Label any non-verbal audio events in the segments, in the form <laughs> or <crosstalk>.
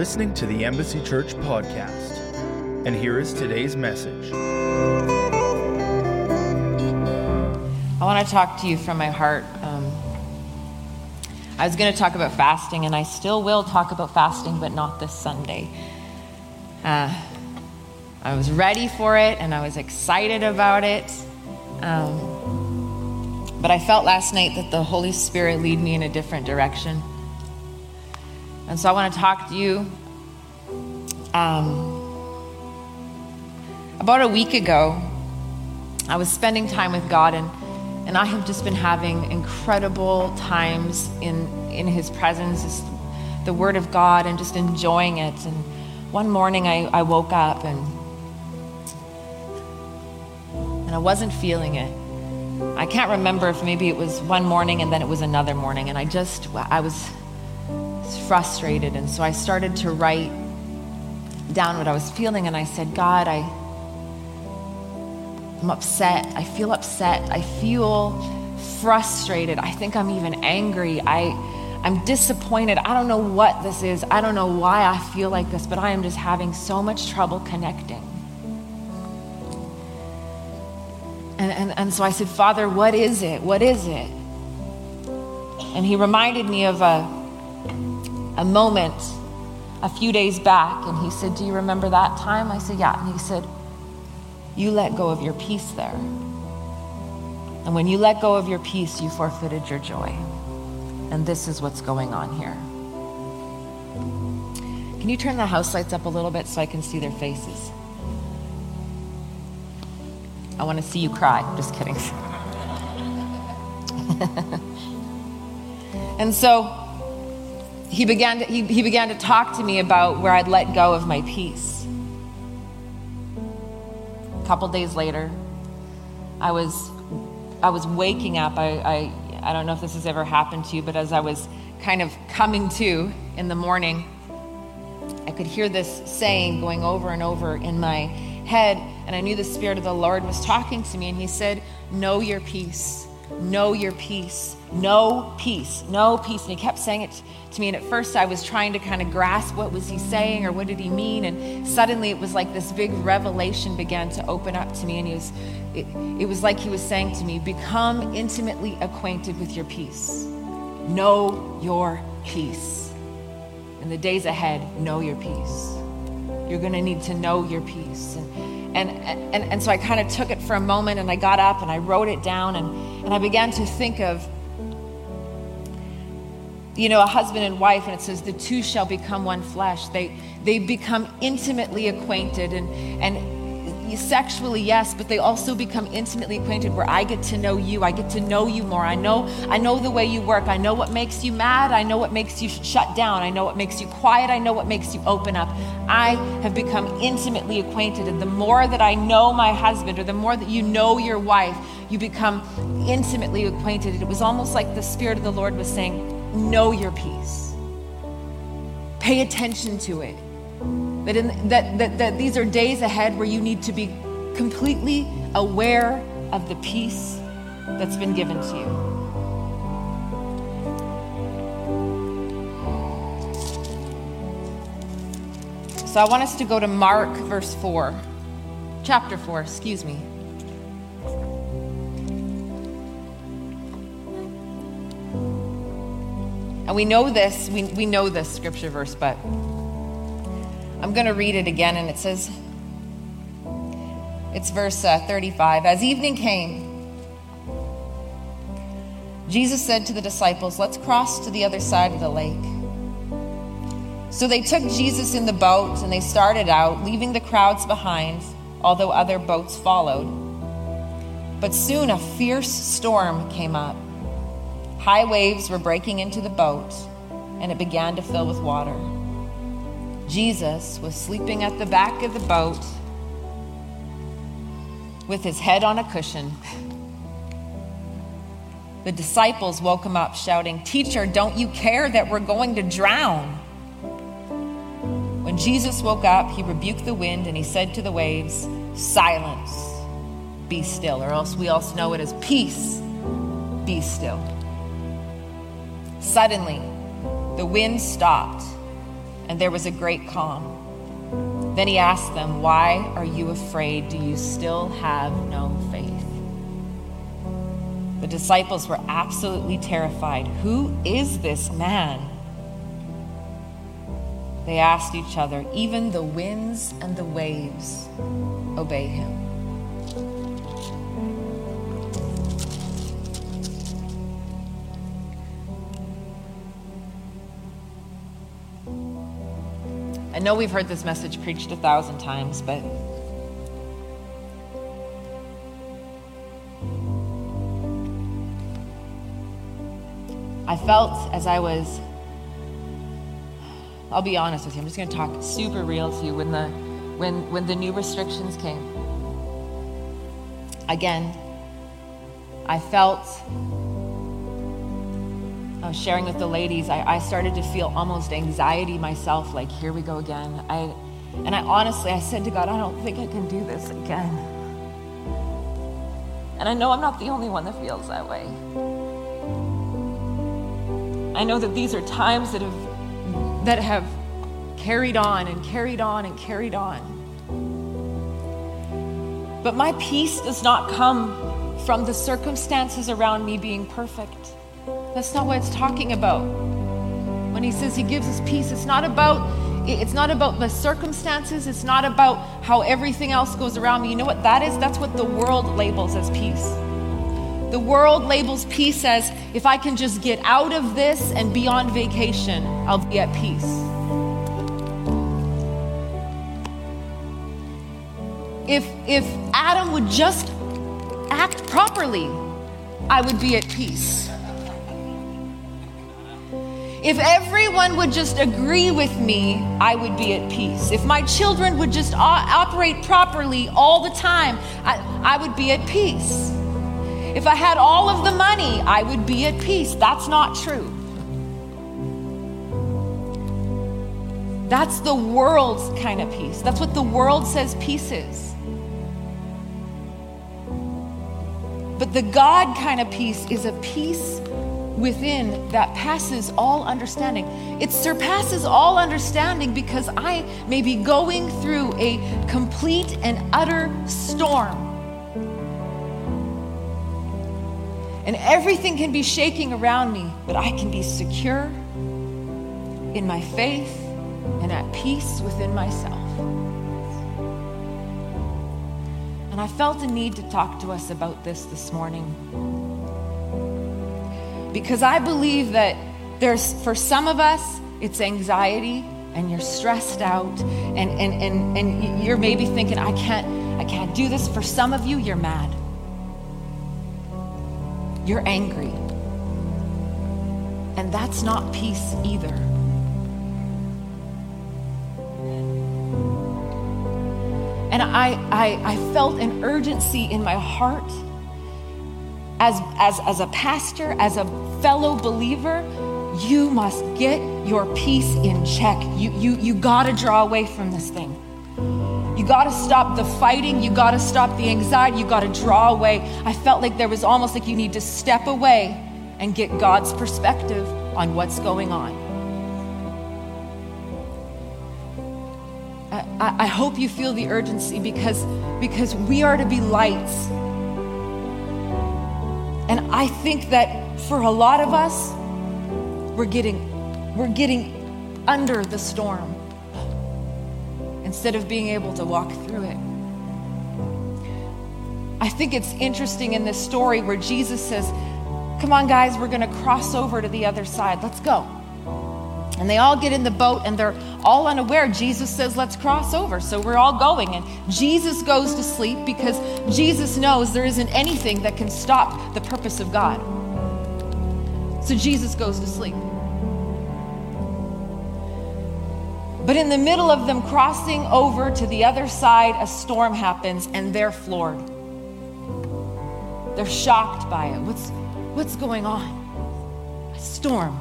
listening to the Embassy Church podcast. And here is today's message. I want to talk to you from my heart. Um, I was going to talk about fasting, and I still will talk about fasting, but not this Sunday. Uh, I was ready for it, and I was excited about it. Um, but I felt last night that the Holy Spirit lead me in a different direction. And so I want to talk to you. Um, about a week ago, I was spending time with God, and and I have just been having incredible times in, in His presence, just the Word of God, and just enjoying it. And one morning I, I woke up and, and I wasn't feeling it. I can't remember if maybe it was one morning and then it was another morning, and I just, I was frustrated. And so I started to write down what I was feeling, and I said, God, I, I'm upset. I feel upset. I feel frustrated. I think I'm even angry. I, I'm disappointed. I don't know what this is. I don't know why I feel like this, but I am just having so much trouble connecting. And, and, and so I said, Father, what is it? What is it? And he reminded me of a, a moment a few days back. And he said, Do you remember that time? I said, Yeah. And he said, you let go of your peace there. And when you let go of your peace, you forfeited your joy. And this is what's going on here. Can you turn the house lights up a little bit so I can see their faces? I want to see you cry. Just kidding. <laughs> and so he began, to, he, he began to talk to me about where I'd let go of my peace A couple days later, I was I was waking up. I, I I don't know if this has ever happened to you, but as I was kind of coming to in the morning, I could hear this saying going over and over in my head, and I knew the Spirit of the Lord was talking to me, and He said, Know your peace, know your peace, no peace, no peace. And he kept saying it to me. And at first I was trying to kind of grasp what was he saying or what did he mean. And suddenly it was like this big revelation began to open up to me. And he was, it, it was like he was saying to me, become intimately acquainted with your peace. Know your peace. In the days ahead, know your peace. You're going to need to know your peace. And, and, and, and so I kind of took it for a moment and I got up and I wrote it down and, and I began to think of you know, a husband and wife, and it says the two shall become one flesh. They they become intimately acquainted and and sexually yes but they also become intimately acquainted where i get to know you. I get to know you more. I know i know the way you work. I know what makes you mad. I know what makes you shut down. I know what makes you quiet. I know what makes you open up. I have become intimately acquainted and the more that i know my husband or the more that you know your wife you become intimately acquainted. It was almost like the spirit of the lord was saying know your peace. Pay attention to it. That, in, that, that, that these are days ahead where you need to be completely aware of the peace that's been given to you. So I want us to go to Mark, verse 4, chapter 4, excuse me. And we know this, we, we know this scripture verse, but I'm going to read it again, and it says, it's verse uh, 35. As evening came, Jesus said to the disciples, Let's cross to the other side of the lake. So they took Jesus in the boat and they started out, leaving the crowds behind, although other boats followed. But soon a fierce storm came up High waves were breaking into the boat, and it began to fill with water. Jesus was sleeping at the back of the boat with his head on a cushion. The disciples woke him up, shouting, Teacher, don't you care that we're going to drown? When Jesus woke up, he rebuked the wind and he said to the waves, Silence, be still, or else we also know it as peace, be still. Suddenly, the wind stopped and there was a great calm. Then he asked them, Why are you afraid? Do you still have no faith? The disciples were absolutely terrified. Who is this man? They asked each other, Even the winds and the waves obey him. I know we've heard this message preached a thousand times, but I felt as I was, I'll be honest with you, I'm just going to talk super real to you. When the, when, when the new restrictions came, again, I felt, Was sharing with the ladies, I, I started to feel almost anxiety myself, like, here we go again. I, and I honestly, I said to God, I don't think I can do this again. And I know I'm not the only one that feels that way. I know that these are times that have that have carried on and carried on and carried on. But my peace does not come from the circumstances around me being perfect. That's not what it's talking about. When he says he gives us peace, it's not about it's not about the circumstances, it's not about how everything else goes around me. You know what that is? That's what the world labels as peace. The world labels peace as if I can just get out of this and be on vacation, I'll be at peace. If, if Adam would just act properly, I would be at peace. If everyone would just agree with me, I would be at peace. If my children would just operate properly all the time, I, I would be at peace. If I had all of the money, I would be at peace. That's not true. That's the world's kind of peace. That's what the world says peace is. But the God kind of peace is a peace within that passes all understanding. It surpasses all understanding because I may be going through a complete and utter storm. And everything can be shaking around me, but I can be secure in my faith and at peace within myself. And I felt a need to talk to us about this this morning. Because I believe that there's, for some of us, it's anxiety and you're stressed out and, and, and, and you're maybe thinking, I can't, I can't do this. For some of you, you're mad. You're angry. And that's not peace either. And I, I, I felt an urgency in my heart as, as, as a pastor, as a fellow believer, you must get your peace in check. You, you, you got to draw away from this thing. You got to stop the fighting. You got to stop the anxiety. You got to draw away. I felt like there was almost like you need to step away and get God's perspective on what's going on. I, I hope you feel the urgency because, because we are to be lights. And I think that for a lot of us, we're getting, we're getting under the storm instead of being able to walk through it. I think it's interesting in this story where Jesus says, Come on, guys, we're going to cross over to the other side. Let's go. And they all get in the boat and they're all unaware. Jesus says, Let's cross over. So we're all going. And Jesus goes to sleep because Jesus knows there isn't anything that can stop the purpose of God. So Jesus goes to sleep. But in the middle of them crossing over to the other side, a storm happens and they're floored. They're shocked by it. What's, what's going on? A storm.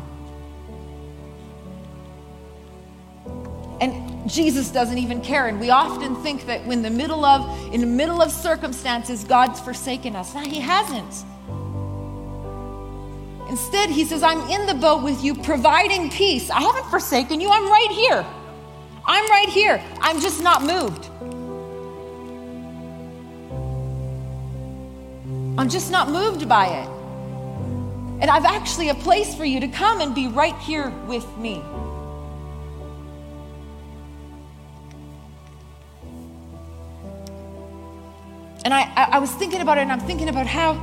Jesus doesn't even care. And we often think that when the middle of, in the middle of circumstances, God's forsaken us. No, he hasn't. Instead, he says, I'm in the boat with you, providing peace. I haven't forsaken you, I'm right here. I'm right here. I'm just not moved. I'm just not moved by it. And I've actually a place for you to come and be right here with me. And I, I, I was thinking about it, and I'm thinking about how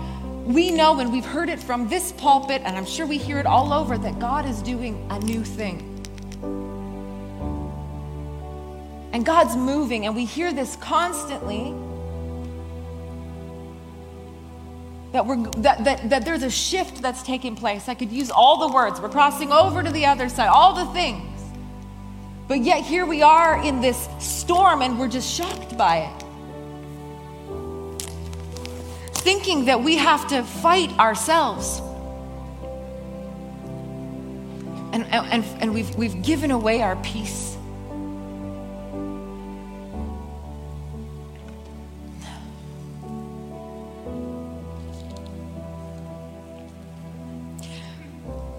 we know and we've heard it from this pulpit, and I'm sure we hear it all over that God is doing a new thing. And God's moving, and we hear this constantly. That, we're, that, that, that there's a shift that's taking place. I could use all the words. We're crossing over to the other side, all the things. But yet here we are in this storm and we're just shocked by it. Thinking that we have to fight ourselves. And, and, and we've, we've given away our peace.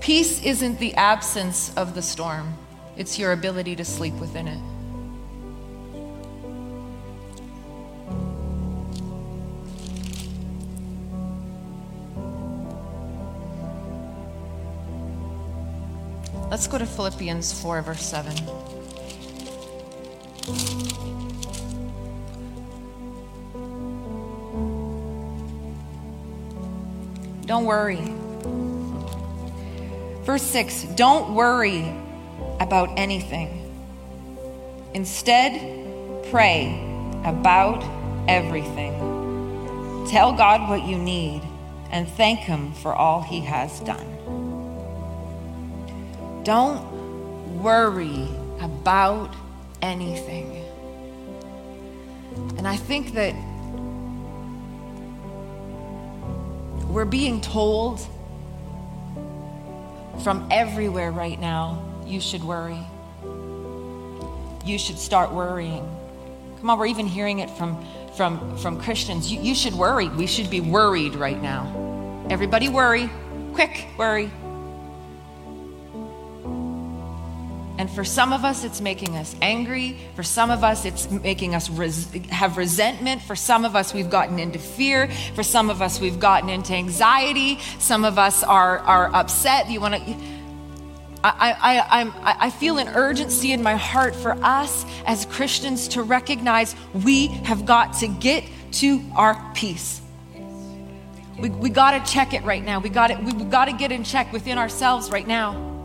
Peace isn't the absence of the storm, it's your ability to sleep within it. Let's go to Philippians 4, verse 7. Don't worry. Verse 6 Don't worry about anything. Instead, pray about everything. Tell God what you need and thank Him for all He has done. Don't worry about anything. And I think that we're being told from everywhere right now, you should worry. You should start worrying. Come on, we're even hearing it from, from, from Christians. You, you should worry. We should be worried right now. Everybody worry. Quick, worry. And for some of us, it's making us angry. For some of us, it's making us res- have resentment. For some of us, we've gotten into fear. For some of us, we've gotten into anxiety. Some of us are, are upset. You want to. I, I, I'm, I feel an urgency in my heart for us as Christians to recognize we have got to get to our peace. We, we got to check it right now. We got it. We got to get in check within ourselves right now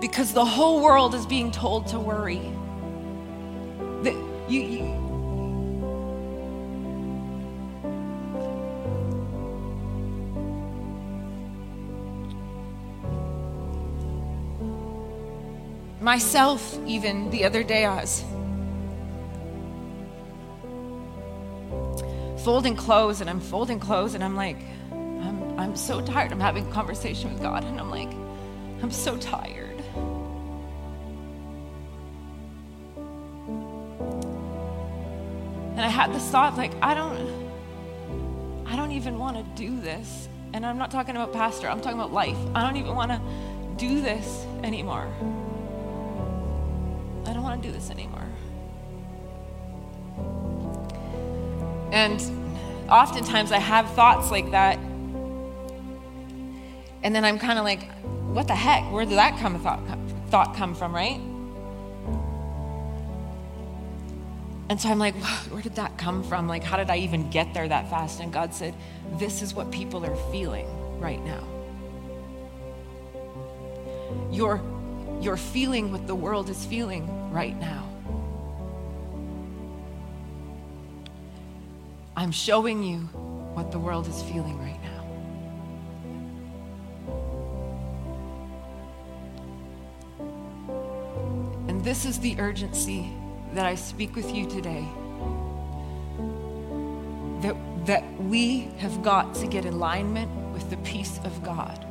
because the whole world is being told to worry. That you, you myself even the other day I was folding clothes and I'm folding clothes and I'm like I'm, I'm so tired I'm having a conversation with God and I'm like I'm so tired And I had this thought like, I don't, I don't even want to do this. And I'm not talking about pastor, I'm talking about life. I don't even want to do this anymore. I don't want to do this anymore. And oftentimes I have thoughts like that. And then I'm kind of like, what the heck? Where did that come thought, thought come from, right? And so I'm like, where did that come from? Like, how did I even get there that fast? And God said, this is what people are feeling right now. You're, you're feeling what the world is feeling right now. I'm showing you what the world is feeling right now. And this is the urgency that I speak with you today that, that we have got to get alignment with the peace of God.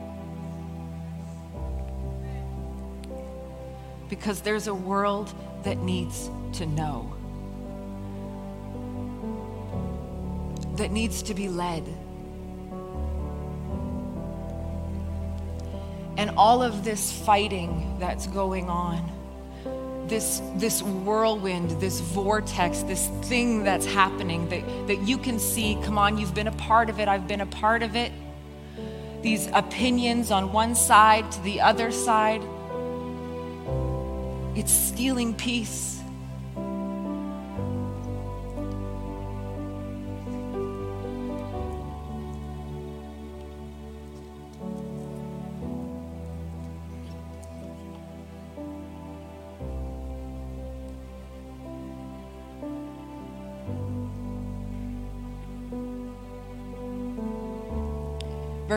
Because there's a world that needs to know, that needs to be led. And all of this fighting that's going on, this, this whirlwind, this vortex, this thing that's happening that, that you can see. Come on, you've been a part of it, I've been a part of it. These opinions on one side to the other side, it's stealing peace.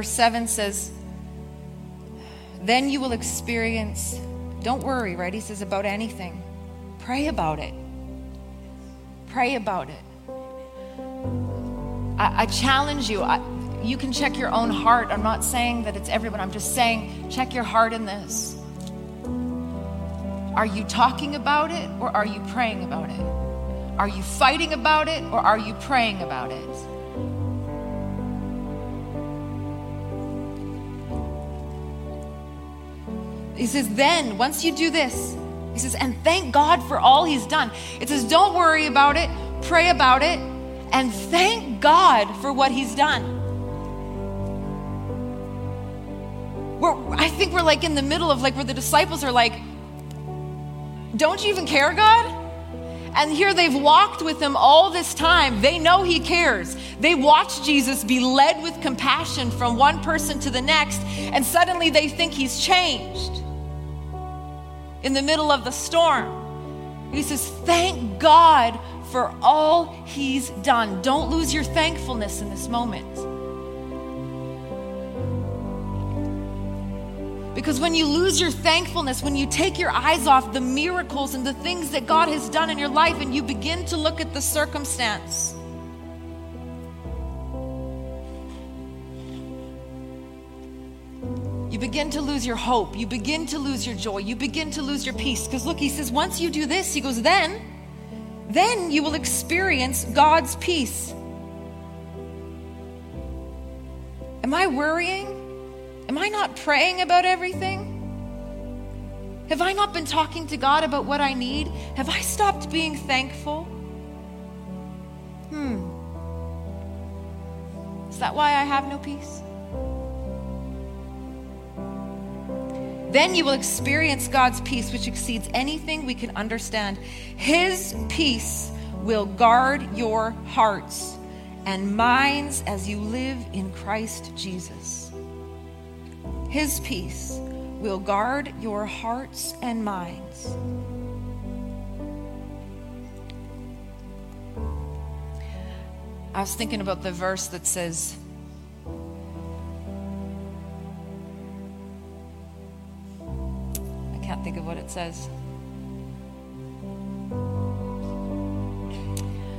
Verse 7 says, Then you will experience, don't worry, right? He says, about anything. Pray about it. Pray about it. I, I challenge you. I, you can check your own heart. I'm not saying that it's everyone, I'm just saying, check your heart in this. Are you talking about it or are you praying about it? Are you fighting about it or are you praying about it? He says, then, once you do this, he says, and thank God for all he's done. It says, don't worry about it, pray about it, and thank God for what he's done. We're, I think we're like in the middle of like where the disciples are like, don't you even care, God? And here they've walked with him all this time. They know he cares. They watch Jesus be led with compassion from one person to the next, and suddenly they think he's changed in the middle of the storm. He says, Thank God for all He's done. Don't lose your thankfulness in this moment. Because when you lose your thankfulness, when you take your eyes off the miracles and the things that God has done in your life, and you begin to look at the circumstance, begin to lose your hope. You begin to lose your joy. You begin to lose your peace. Because look, he says, once you do this, he goes, then, then you will experience God's peace. Am I worrying? Am I not praying about everything? Have I not been talking to God about what I need? Have I stopped being thankful? Hmm. Is that why I have no peace? Then you will experience God's peace, which exceeds anything we can understand. His peace will guard your hearts and minds as you live in Christ Jesus. His peace will guard your hearts and minds. I was thinking about the verse that says, can't think of what it says.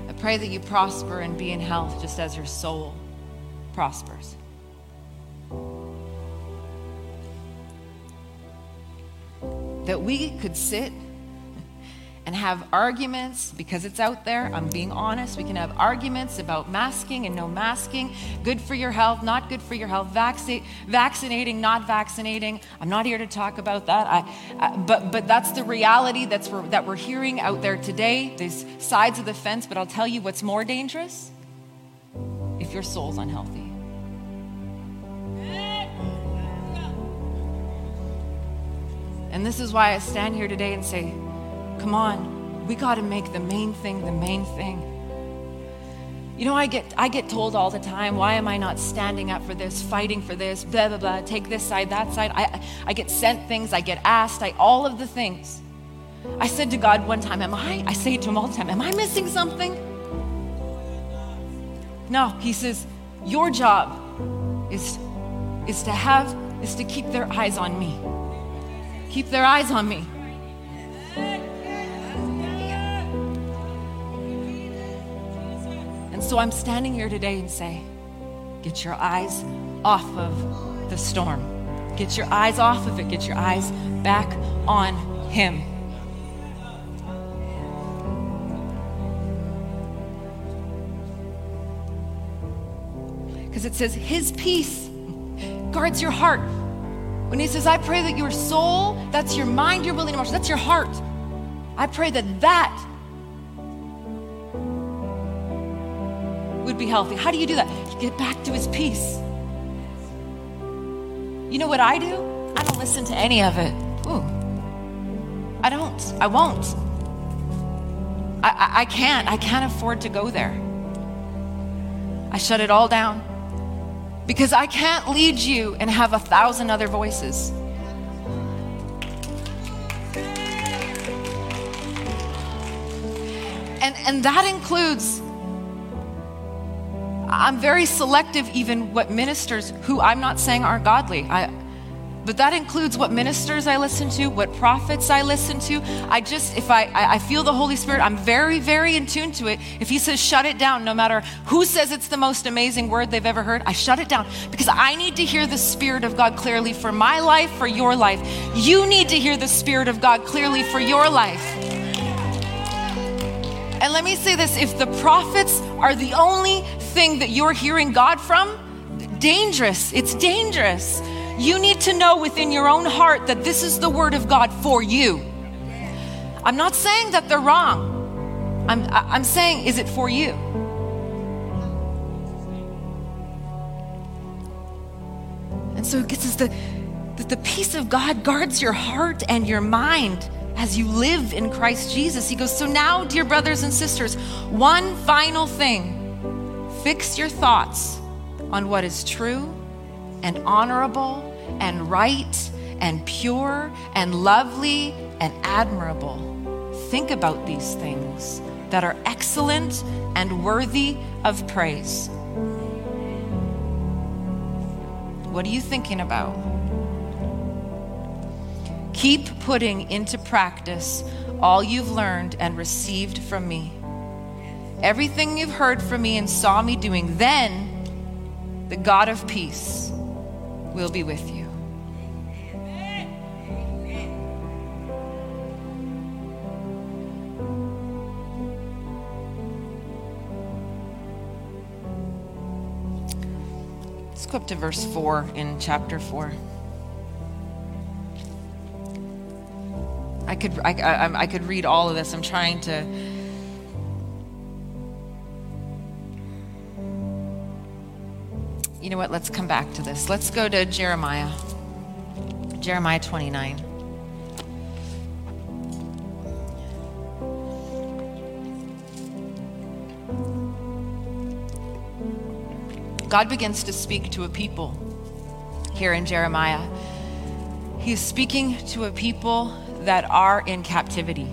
I pray that you prosper and be in health just as your soul prospers. That we could sit and have arguments because it's out there. I'm being honest. We can have arguments about masking and no masking, good for your health, not good for your health, Vacci- vaccinating, not vaccinating. I'm not here to talk about that. I, I, but, but that's the reality that's that we're hearing out there today. There's sides of the fence, but I'll tell you what's more dangerous if your soul's unhealthy. And this is why I stand here today and say, Come on, we got to make the main thing the main thing. You know, I get I get told all the time, why am I not standing up for this, fighting for this, blah blah blah, take this side, that side. I I get sent things, I get asked, I all of the things. I said to God one time, am I? I say to him all the time, am I missing something? No, he says, your job is is to have is to keep their eyes on me. Keep their eyes on me. So I'm standing here today and say, get your eyes off of the storm. Get your eyes off of it. Get your eyes back on Him. Because it says, His peace guards your heart. When he says, I pray that your soul, that's your mind, your will, and emotion, that's your heart. I pray that that be healthy. How do you do that? You get back to his peace. You know what I do? I don't listen to any of it. Ooh. I don't. I won't. I, I, I can't. I can't afford to go there. I shut it all down because I can't lead you and have a thousand other voices. And, and that includes I'm very selective, even what ministers who I'm not saying aren't godly. I, but that includes what ministers I listen to, what prophets I listen to. I just, if I, I feel the Holy Spirit, I'm very, very in tune to it. If He says shut it down, no matter who says it's the most amazing word they've ever heard, I shut it down because I need to hear the Spirit of God clearly for my life, for your life. You need to hear the Spirit of God clearly for your life. And let me say this if the prophets are the only thing that you're hearing God from, dangerous. It's dangerous. You need to know within your own heart that this is the word of God for you. I'm not saying that they're wrong. I'm, I'm saying, is it for you? And so it gets us the, that the peace of God guards your heart and your mind as you live in Christ Jesus. He goes, So now, dear brothers and sisters, one final thing fix your thoughts on what is true and honorable and right and pure and lovely and admirable. Think about these things that are excellent and worthy of praise. What are you thinking about? Keep putting into practice all you've learned and received from me. Everything you've heard from me and saw me doing, then the God of peace will be with you. Let's go up to verse 4 in chapter 4. Could, I, I, I could read all of this. I'm trying to. You know what? Let's come back to this. Let's go to Jeremiah. Jeremiah 29. God begins to speak to a people here in Jeremiah. He's speaking to a people that are in captivity.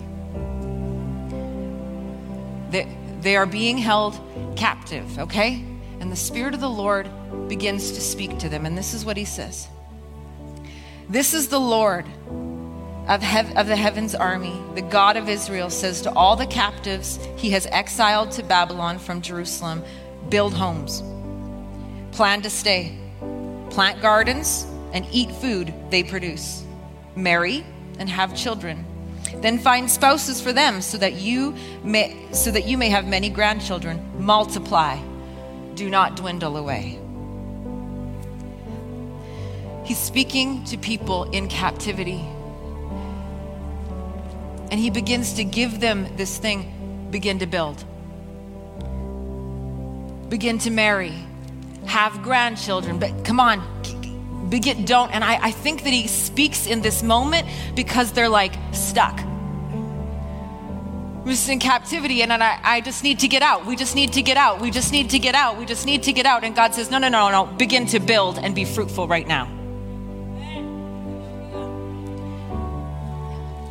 They, they are being held captive, okay? And the Spirit of the Lord begins to speak to them. And this is what he says This is the Lord of, hev- of the heaven's army, the God of Israel, says to all the captives he has exiled to Babylon from Jerusalem build homes, plan to stay, plant gardens, and eat food they produce, marry and have children. Then find spouses for them so that you may so that you may have many grandchildren. Multiply. Do not dwindle away. He's speaking to people in captivity. And he begins to give them this thing begin to build, begin to marry, have grandchildren. But come on, begin, don't. And I, I think that he speaks in this moment because they're like stuck. We're just in captivity, and I, I just need to get out. We just need to get out. We just need to get out. We just need to get out. And God says, No, no, no, no. Begin to build and be fruitful right now.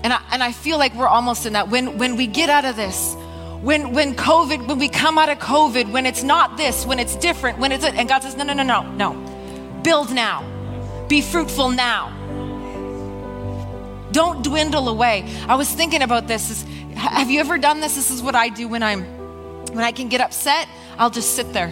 And I, and I feel like we're almost in that. When, when we get out of this, when, when COVID, when we come out of COVID, when it's not this, when it's different, when it's, it, and God says, No, no, no, no, no. Build now be fruitful now. Don't dwindle away. I was thinking about this. have you ever done this? This is what I do when I'm when I can get upset, I'll just sit there.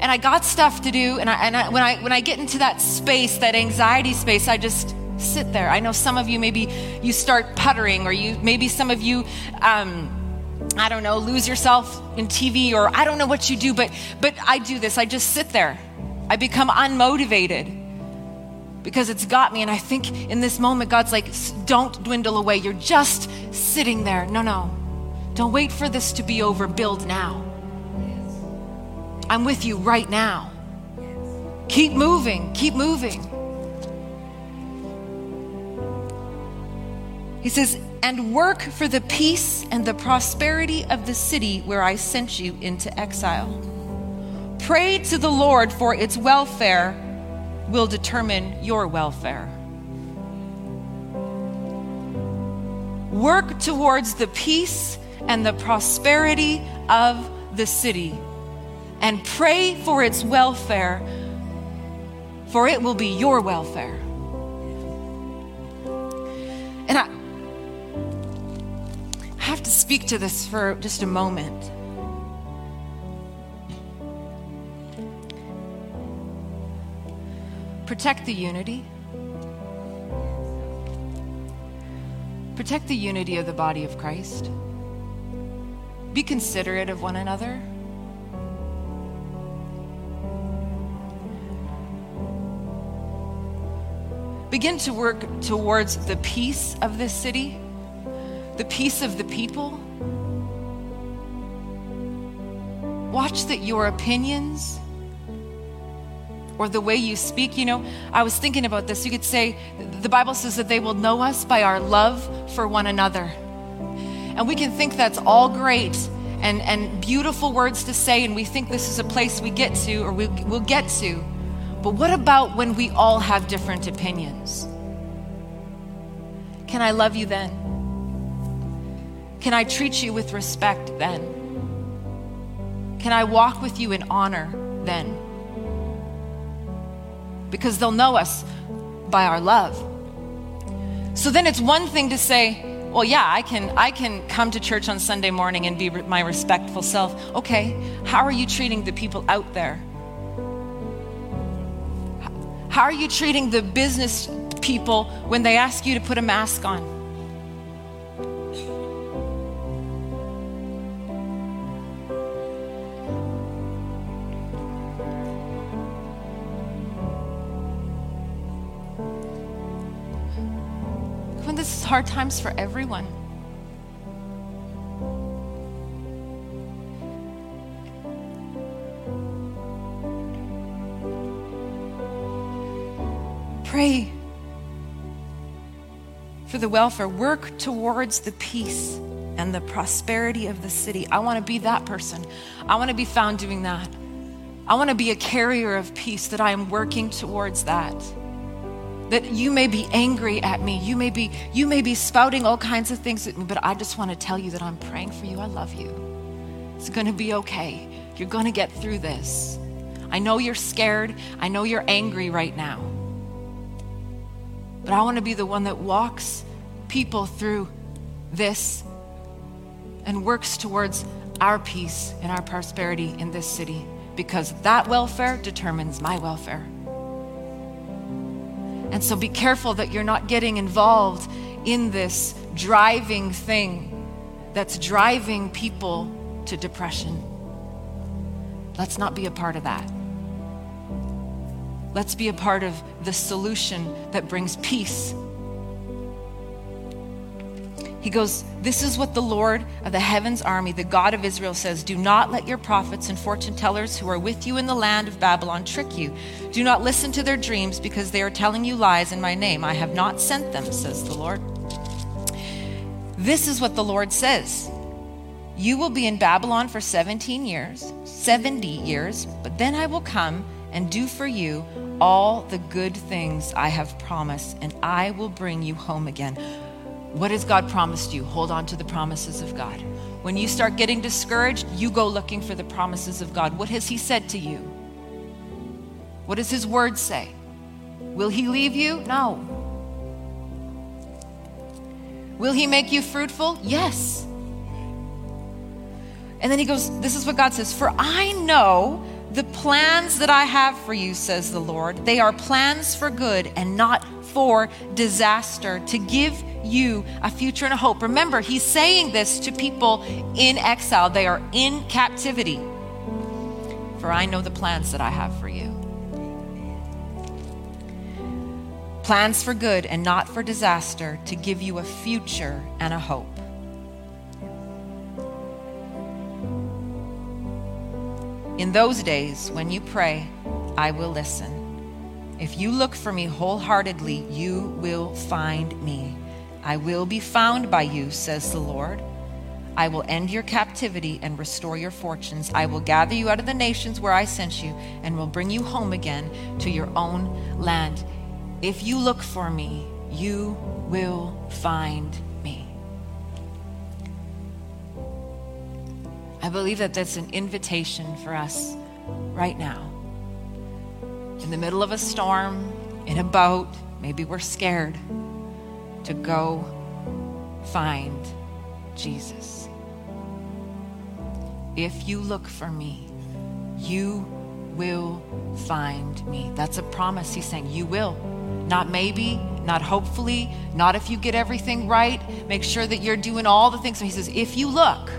And I got stuff to do and I, and I, when I when I get into that space, that anxiety space, I just sit there. I know some of you maybe you start puttering or you maybe some of you um, I don't know, lose yourself in TV or I don't know what you do, but but I do this. I just sit there. I become unmotivated because it's got me. And I think in this moment, God's like, don't dwindle away. You're just sitting there. No, no. Don't wait for this to be over. Build now. I'm with you right now. Keep moving. Keep moving. He says, and work for the peace and the prosperity of the city where I sent you into exile. Pray to the Lord for its welfare will determine your welfare. Work towards the peace and the prosperity of the city and pray for its welfare, for it will be your welfare. And I have to speak to this for just a moment. Protect the unity. Protect the unity of the body of Christ. Be considerate of one another. Begin to work towards the peace of this city, the peace of the people. Watch that your opinions, or the way you speak. You know, I was thinking about this. You could say, the Bible says that they will know us by our love for one another. And we can think that's all great and, and beautiful words to say, and we think this is a place we get to or we, we'll get to. But what about when we all have different opinions? Can I love you then? Can I treat you with respect then? Can I walk with you in honor then? Because they'll know us by our love. So then it's one thing to say, well, yeah, I can, I can come to church on Sunday morning and be my respectful self. Okay, how are you treating the people out there? How are you treating the business people when they ask you to put a mask on? Hard times for everyone. Pray for the welfare, work towards the peace and the prosperity of the city. I want to be that person. I want to be found doing that. I want to be a carrier of peace, that I am working towards that that you may be angry at me. You may be you may be spouting all kinds of things at me but i just want to tell you that i'm praying for you. I love you. It's going to be okay. You're going to get through this. I know you're scared. I know you're angry right now. But i want to be the one that walks people through this and works towards our peace and our prosperity in this city because that welfare determines my welfare and so be careful that you're not getting involved in this driving thing that's driving people to depression. Let's not be a part of that. Let's be a part of the solution that brings peace he goes, This is what the Lord of the heavens army, the God of Israel, says Do not let your prophets and fortune tellers who are with you in the land of Babylon trick you. Do not listen to their dreams because they are telling you lies in my name. I have not sent them, says the Lord. This is what the Lord says You will be in Babylon for 17 years, 70 years, but then I will come and do for you all the good things I have promised, and I will bring you home again. What has God promised you? Hold on to the promises of God. When you start getting discouraged, you go looking for the promises of God. What has He said to you? What does His word say? Will He leave you? No. Will He make you fruitful? Yes. And then He goes, This is what God says For I know the plans that I have for you, says the Lord. They are plans for good and not for disaster, to give you a future and a hope. Remember, he's saying this to people in exile, they are in captivity. For I know the plans that I have for you. plans for good and not for disaster, to give you a future and a hope. In those days, when you pray, I will listen. If you look for me wholeheartedly, you will find me. I will be found by you, says the Lord. I will end your captivity and restore your fortunes. I will gather you out of the nations where I sent you and will bring you home again to your own land. If you look for me, you will find I believe that that's an invitation for us right now. In the middle of a storm, in a boat, maybe we're scared to go find Jesus. If you look for me, you will find me. That's a promise. He's saying, You will. Not maybe, not hopefully, not if you get everything right. Make sure that you're doing all the things. So he says, If you look,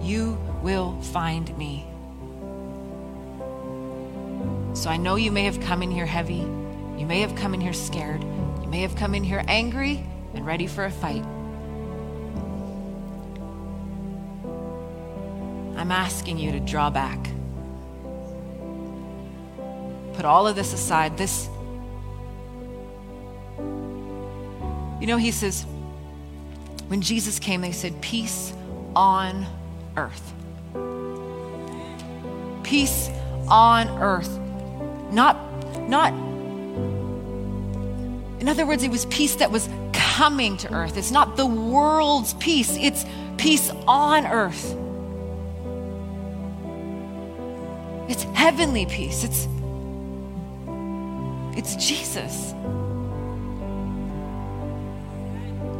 you will find me. So I know you may have come in here heavy. You may have come in here scared. You may have come in here angry and ready for a fight. I'm asking you to draw back. Put all of this aside. This, you know, he says, when Jesus came, they said, Peace on earth. Peace on earth. Not, not, in other words, it was peace that was coming to earth. It's not the world's peace, it's peace on earth. It's heavenly peace. It's it's Jesus.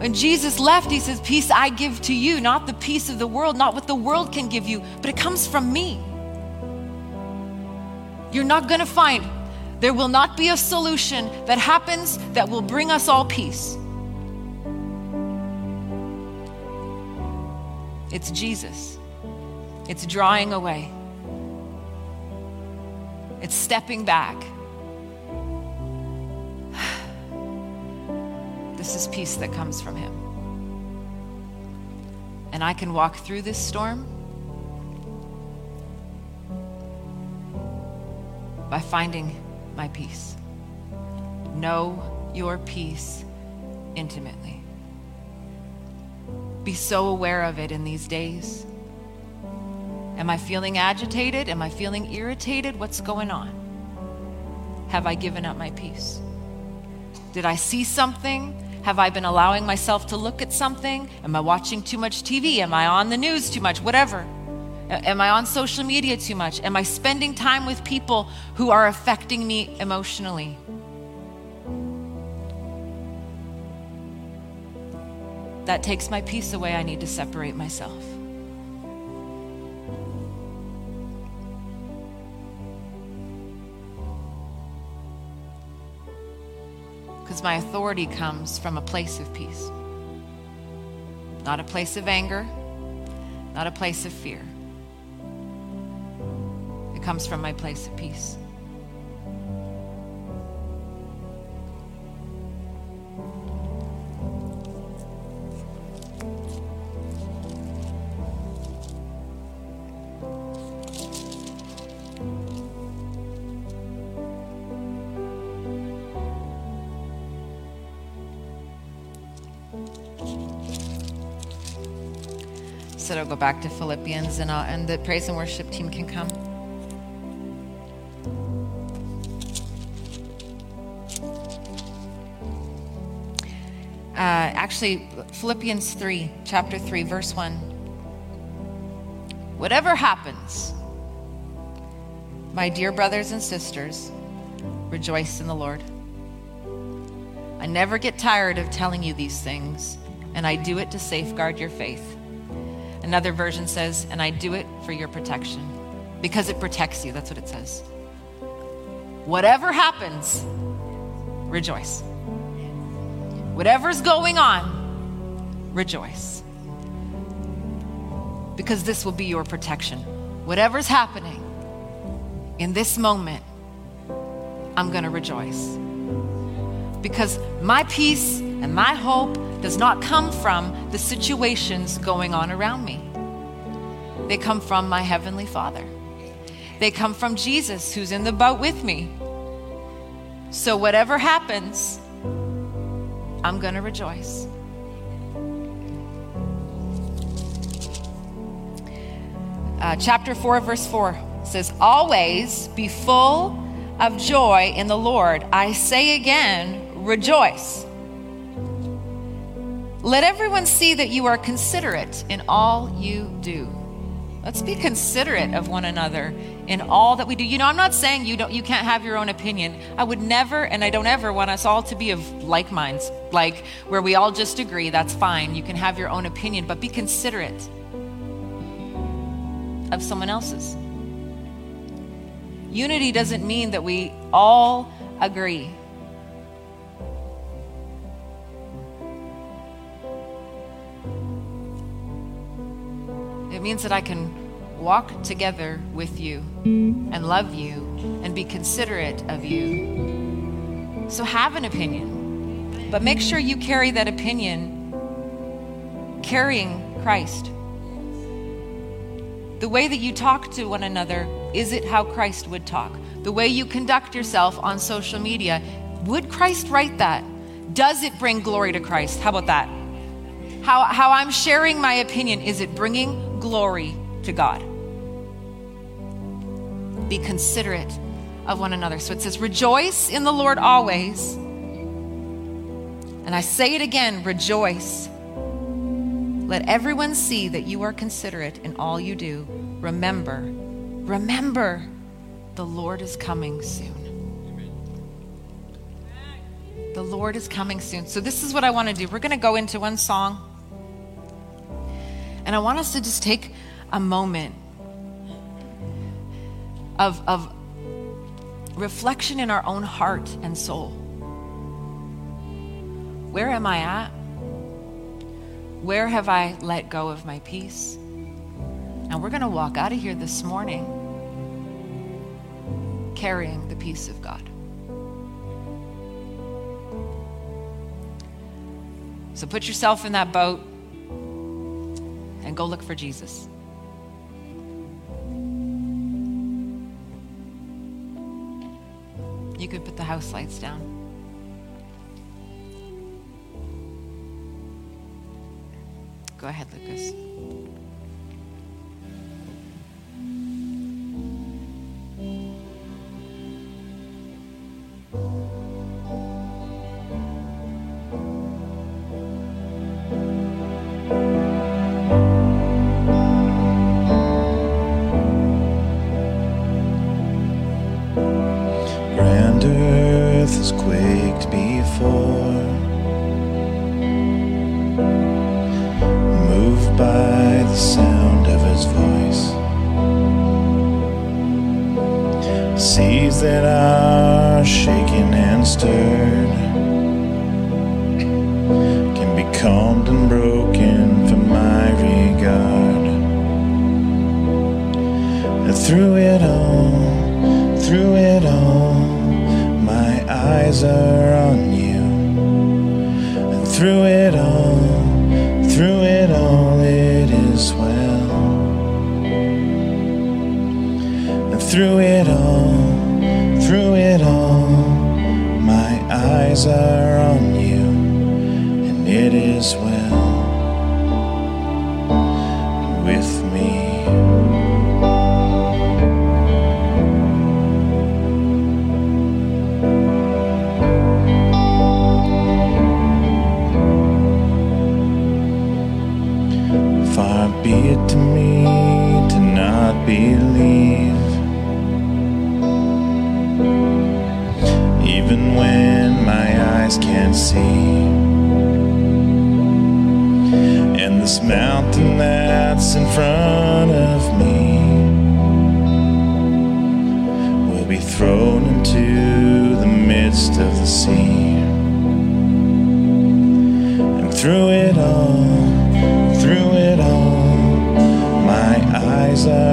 When Jesus left, he says, Peace I give to you, not the peace of the world, not what the world can give you, but it comes from me. You're not going to find, there will not be a solution that happens that will bring us all peace. It's Jesus, it's drawing away. It's stepping back. This is peace that comes from Him. And I can walk through this storm by finding my peace. Know your peace intimately. Be so aware of it in these days. Am I feeling agitated? Am I feeling irritated? What's going on? Have I given up my peace? Did I see something? Have I been allowing myself to look at something? Am I watching too much TV? Am I on the news too much? Whatever. Am I on social media too much? Am I spending time with people who are affecting me emotionally? That takes my peace away. I need to separate myself. Because my authority comes from a place of peace, not a place of anger, not a place of fear. It comes from my place of peace. Said I'll go back to Philippians and, uh, and the praise and worship team can come. Uh, actually, Philippians 3, chapter 3, verse 1. Whatever happens, my dear brothers and sisters, rejoice in the Lord. I never get tired of telling you these things, and I do it to safeguard your faith. Another version says, and I do it for your protection because it protects you. That's what it says. Whatever happens, rejoice. Whatever's going on, rejoice. Because this will be your protection. Whatever's happening in this moment, I'm going to rejoice. Because my peace and my hope does not come from the situations going on around me. They come from my Heavenly Father. They come from Jesus, who's in the boat with me. So, whatever happens, I'm going to rejoice. Uh, chapter 4, verse 4 says, Always be full of joy in the Lord. I say again, rejoice. Let everyone see that you are considerate in all you do. Let's be considerate of one another in all that we do. You know, I'm not saying you don't you can't have your own opinion. I would never and I don't ever want us all to be of like minds, like where we all just agree, that's fine. You can have your own opinion, but be considerate of someone else's. Unity doesn't mean that we all agree. It means that I can walk together with you and love you and be considerate of you. So have an opinion, but make sure you carry that opinion carrying Christ. The way that you talk to one another, is it how Christ would talk? The way you conduct yourself on social media, would Christ write that? Does it bring glory to Christ? How about that? How, how I'm sharing my opinion, is it bringing glory to God? Be considerate of one another. So it says, Rejoice in the Lord always. And I say it again, rejoice. Let everyone see that you are considerate in all you do. Remember, remember, the Lord is coming soon. The Lord is coming soon. So, this is what I want to do. We're going to go into one song. And I want us to just take a moment of, of reflection in our own heart and soul. Where am I at? Where have I let go of my peace? And we're going to walk out of here this morning carrying the peace of God. So put yourself in that boat and go look for Jesus. You could put the house lights down. Go ahead, Lucas. Through it all, through it all, my eyes are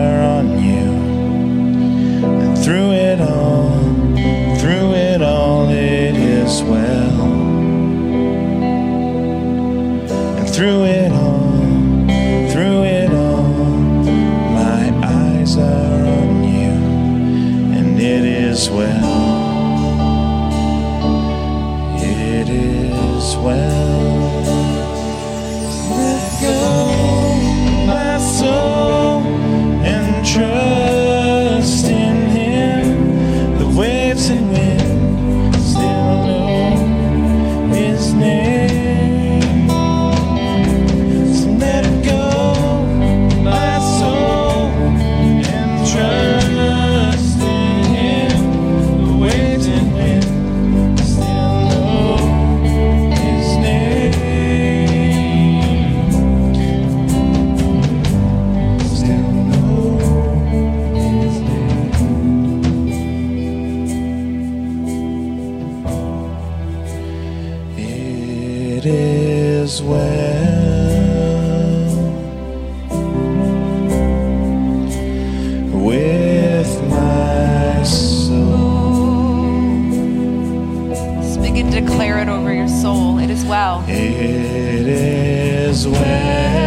declare it over your soul. It is well. It is well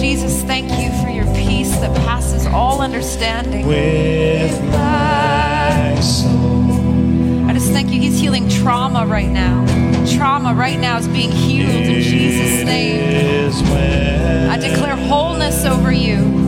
Jesus, thank you for your peace that passes all understanding. with my soul. I just thank you. He's healing trauma right now. Trauma right now is being healed in Jesus' It name. is well. I declare wholeness over you.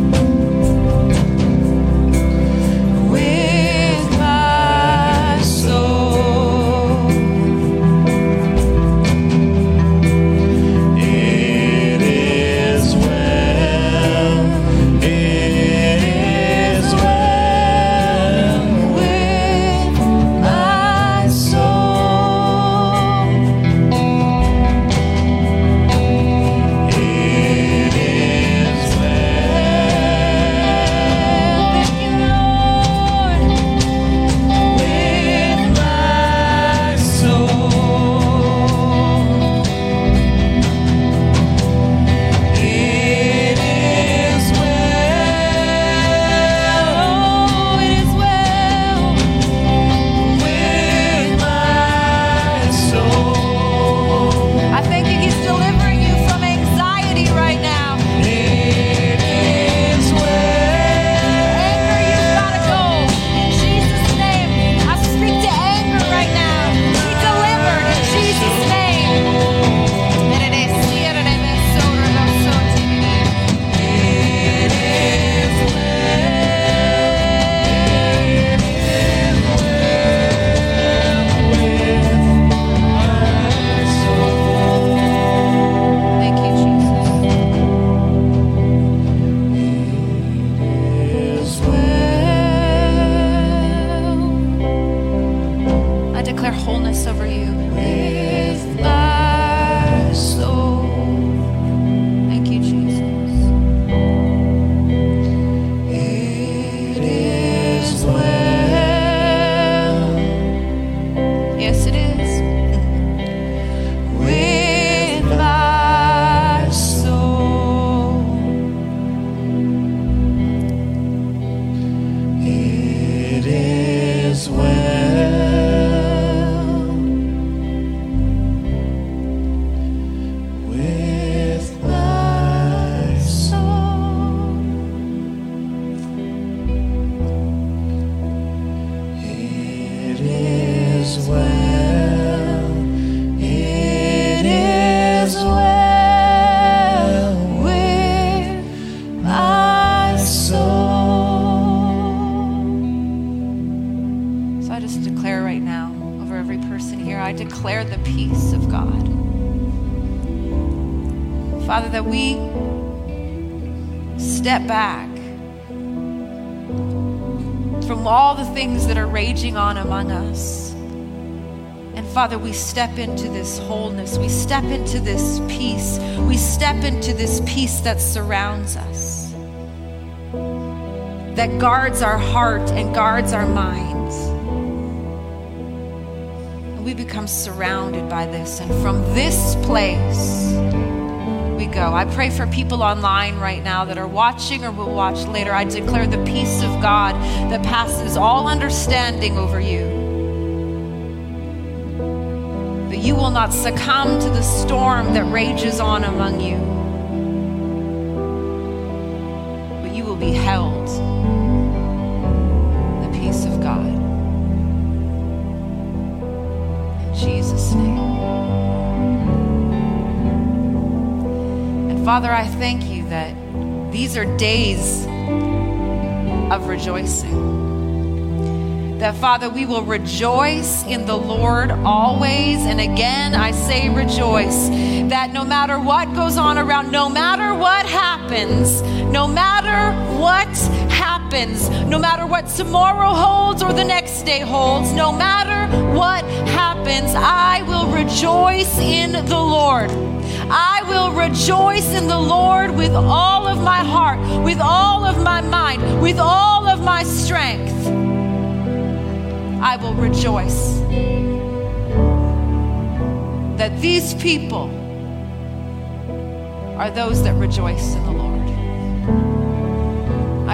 Just declare right now over every person here, I declare the peace of God. Father, that we step back from all the things that are raging on among us. And Father, we step into this wholeness. We step into this peace. We step into this peace that surrounds us, that guards our heart and guards our minds. We become surrounded by this. And from this place, we go. I pray for people online right now that are watching or will watch later. I declare the peace of God that passes all understanding over you. That you will not succumb to the storm that rages on among you, but you will be held. Father, I thank you that these are days of rejoicing. That, Father, we will rejoice in the Lord always. And again, I say rejoice. That no matter what goes on around, no matter what happens, no matter what happens, no matter what tomorrow holds or the next day holds, no matter what happens, I will rejoice in the Lord. I will rejoice in the Lord with all of my heart, with all of my mind, with all of my strength. I will rejoice that these people are those that rejoice in the Lord.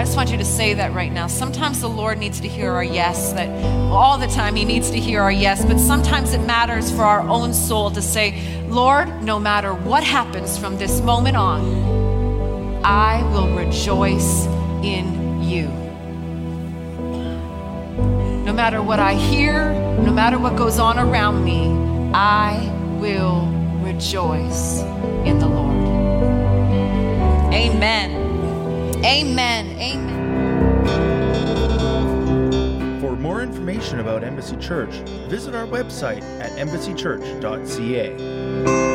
I just want you to say that right now. Sometimes the Lord needs to hear our yes, that all the time He needs to hear our yes, but sometimes it matters for our own soul to say, Lord, no matter what happens from this moment on, I will rejoice in you. No matter what I hear, no matter what goes on around me, I will rejoice in the Lord. Amen. Amen. Amen. For more information about Embassy Church, visit our website at embassychurch.ca.